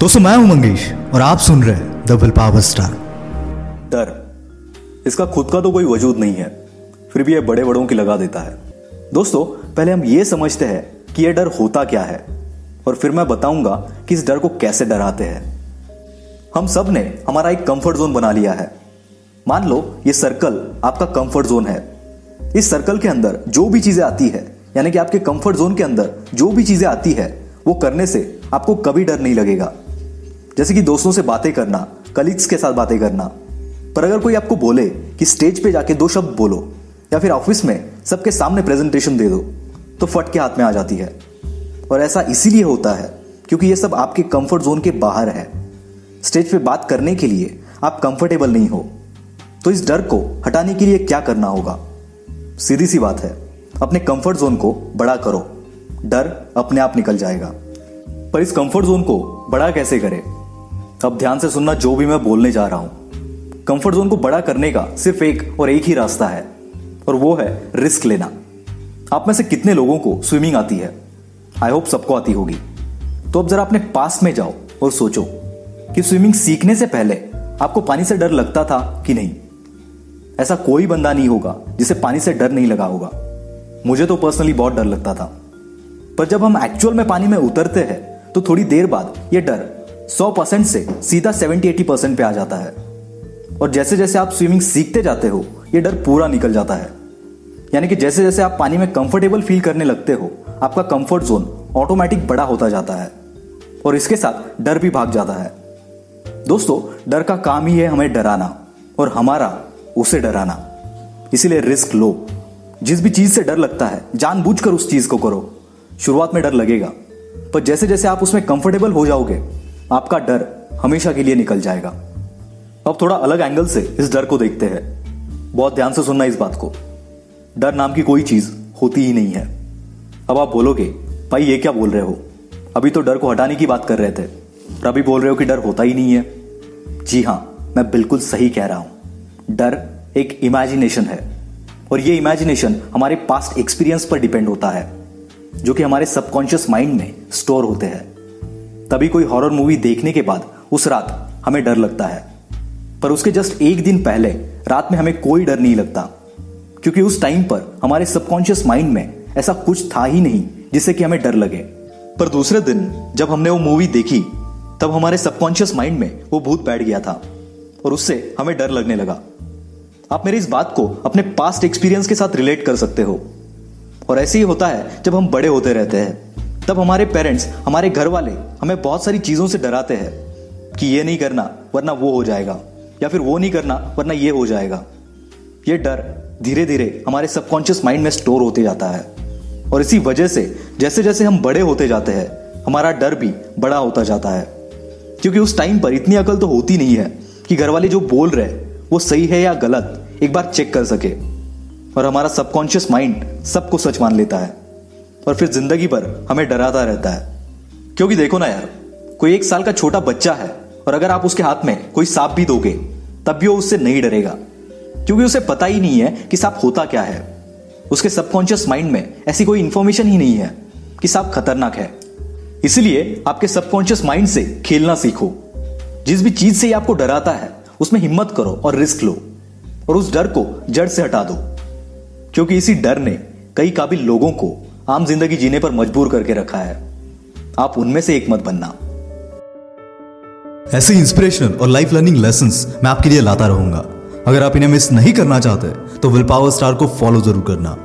दोस्तों मैं हूँ, मंगेश, और आप सुन रहे हैं विल पावर स्टार डर। इसका खुद का तो कोई वजूद नहीं है। फिर भी यह बड़े बड़ों की लगा देता है। दोस्तों, पहले हम ये समझते हैं कि यह डर होता क्या है। और फिर मैं बताऊँगा कि इस डर को कैसे डराते हैं। हम सबने हमारा एक कंफर्ट जोन बना लिया है। मान लो, ये सर्कल आपका कंफर्ट जोन है। इस सर्कल के अंदर जो भी चीज़ें आती है, यानी कि आपके कंफर्ट जोन के अंदर जो भी चीज़ें आती है, वो करने से आपको कभी डर नहीं लगेगा। जैसे कि दोस्तों से बातें करना कलीग्स के साथ बातें करना। पर अगर कोई आपको बोले कि स्टेज पे जाके दो शब्द बोलो, या फिर ऑफ़िस में सबके सामने प्रेजेंटेशन दे दो तो फट के हाथ में आ जाती है। और ऐसा इसीलिए होता है क्योंकि ये सब आपके कंफर्ट जोन के बाहर है। स्टेज पे बात करने के लिए आप कंफर्टेबल नहीं हो। तो इस डर को हटाने के लिए क्या करना होगा? सीधी सी बात है, अपने कंफर्ट जोन को बड़ा करो। डर अपने आप निकल जाएगा। पर इस कंफर्ट जोन को बड़ा कैसे करें? अब ध्यान से सुनना जो भी मैं बोलने जा रहा हूँ। कंफर्ट जोन को बड़ा करने का सिर्फ़ एक और एक ही रास्ता है, और वो है रिस्क लेना। आप में से कितने लोगों को स्विमिंग आती है? आई होप सबको आती होगी। तो अब जरा अपने पास में जाओ और सोचो कि स्विमिंग सीखने से पहले आपको पानी से डर लगता था कि नहीं? ऐसा कोई बंदा नहीं होगा जिसे पानी से डर नहीं लगा होगा। मुझे तो पर्सनली बहुत डर लगता था। पर जब हम एक्चुअल में पानी में उतरते हैं तो थोड़ी देर बाद यह डर 100 परसेंट से सीधा 70-80 परसेंट पे आ जाता है। और जैसे जैसे आप स्विमिंग सीखते जाते हो यह डर पूरा निकल जाता है। यानी कि जैसे जैसे आप पानी में कंफर्टेबल फील करने लगते हो, आपका कंफर्ट जोन ऑटोमेटिक बड़ा होता जाता है। और इसके साथ डर भी भाग जाता है। दोस्तों, डर का काम ही है हमें डराना, और हमारा उसे डराना। इसीलिए रिस्क लो। जिस भी चीज़ से डर लगता है, जानबूझकर उस चीज़ को करो। शुरुआत में डर लगेगा, पर जैसे जैसे आप उसमें कंफर्टेबल हो जाओगे आपका डर हमेशा के लिए निकल जाएगा। अब थोड़ा अलग एंगल से इस डर को देखते हैं। बहुत ध्यान से सुनना इस बात को। डर नाम की कोई चीज़ होती ही नहीं है। अब आप बोलोगे, भाई, ये क्या बोल रहे हो? अभी तो डर को हटाने की बात कर रहे थे। और अभी बोल रहे हो कि डर होता ही नहीं है। जी हाँ, मैं बिल्कुल सही कह रहा हूँ। डर एक इमेजिनेशन है। और ये इमेजिनेशन हमारे पास्ट एक्सपीरियंस पर डिपेंड होता है, जो कि हमारे सबकॉन्शियस माइंड में स्टोर होते हैं। तभी कोई हॉरर मूवी देखने के बाद उस रात हमें डर लगता है। पर उसके जस्ट एक दिन पहले रात में हमें कोई डर नहीं लगता। क्योंकि उस टाइम पर हमारे सबकॉन्शियस माइंड में ऐसा कुछ था ही नहीं जिससे कि हमें डर लगे। पर दूसरे दिन जब हमने वो मूवी देखी, तब हमारे सबकॉन्शियस माइंड में वो भूत बैठ गया था और उससे हमें डर लगने लगा। आप मेरी इस बात को अपने पास्ट एक्सपीरियंस के साथ रिलेट कर सकते हो। और ऐसे ही होता है जब हम बड़े होते रहते हैं। तब हमारे पेरेंट्स, हमारे घर वाले हमें बहुत सारी चीज़ों से डराते हैं कि ये नहीं करना, वरना वो हो जाएगा, या फिर वो नहीं करना, वरना ये हो जाएगा। ये डर धीरे धीरे हमारे सबकॉन्शियस माइंड में स्टोर होते जाता है। और इसी वजह से जैसे जैसे हम बड़े होते जाते हैं, हमारा डर भी बड़ा होता जाता है। क्योंकि उस टाइम पर इतनी अकल तो होती नहीं है कि घर वाले जो बोल रहे वो सही है या गलत, एक बार चेक कर सके। और हमारा सबकॉन्शियस माइंड सबको सच मान लेता है। और फिर ज़िंदगी भर हमें डराता रहता है। क्योंकि देखो ना यार, कोई एक साल का छोटा बच्चा है और अगर आप उसके हाथ में कोई सांप भी दोगे, तब भी वो उससे नहीं डरेगा। क्योंकि उसे पता ही नहीं है कि सांप होता क्या है। उसके सबकॉन्शियस माइंड में ऐसी कोई इंफॉर्मेशन ही नहीं है कि सांप खतरनाक है। इसलिए आपके सबकॉन्शियस माइंड से खेलना सीखो। जिस भी चीज़ से आपको डराता है, उसमें हिम्मत करो और रिस्क लो और उस डर को जड़ से हटा दो। क्योंकि इसी डर ने कई काबिल लोगों को आम ज़िंदगी जीने पर मजबूर करके रखा है। आप उनमें से एक मत बनना। ऐसे इंस्पिरेशनल और लाइफ लर्निंग लेसन मैं आपके लिए लाता रहूँगा। अगर आप इन्हें मिस नहीं करना चाहते तो विल पावर स्टार को फॉलो ज़रूर करना।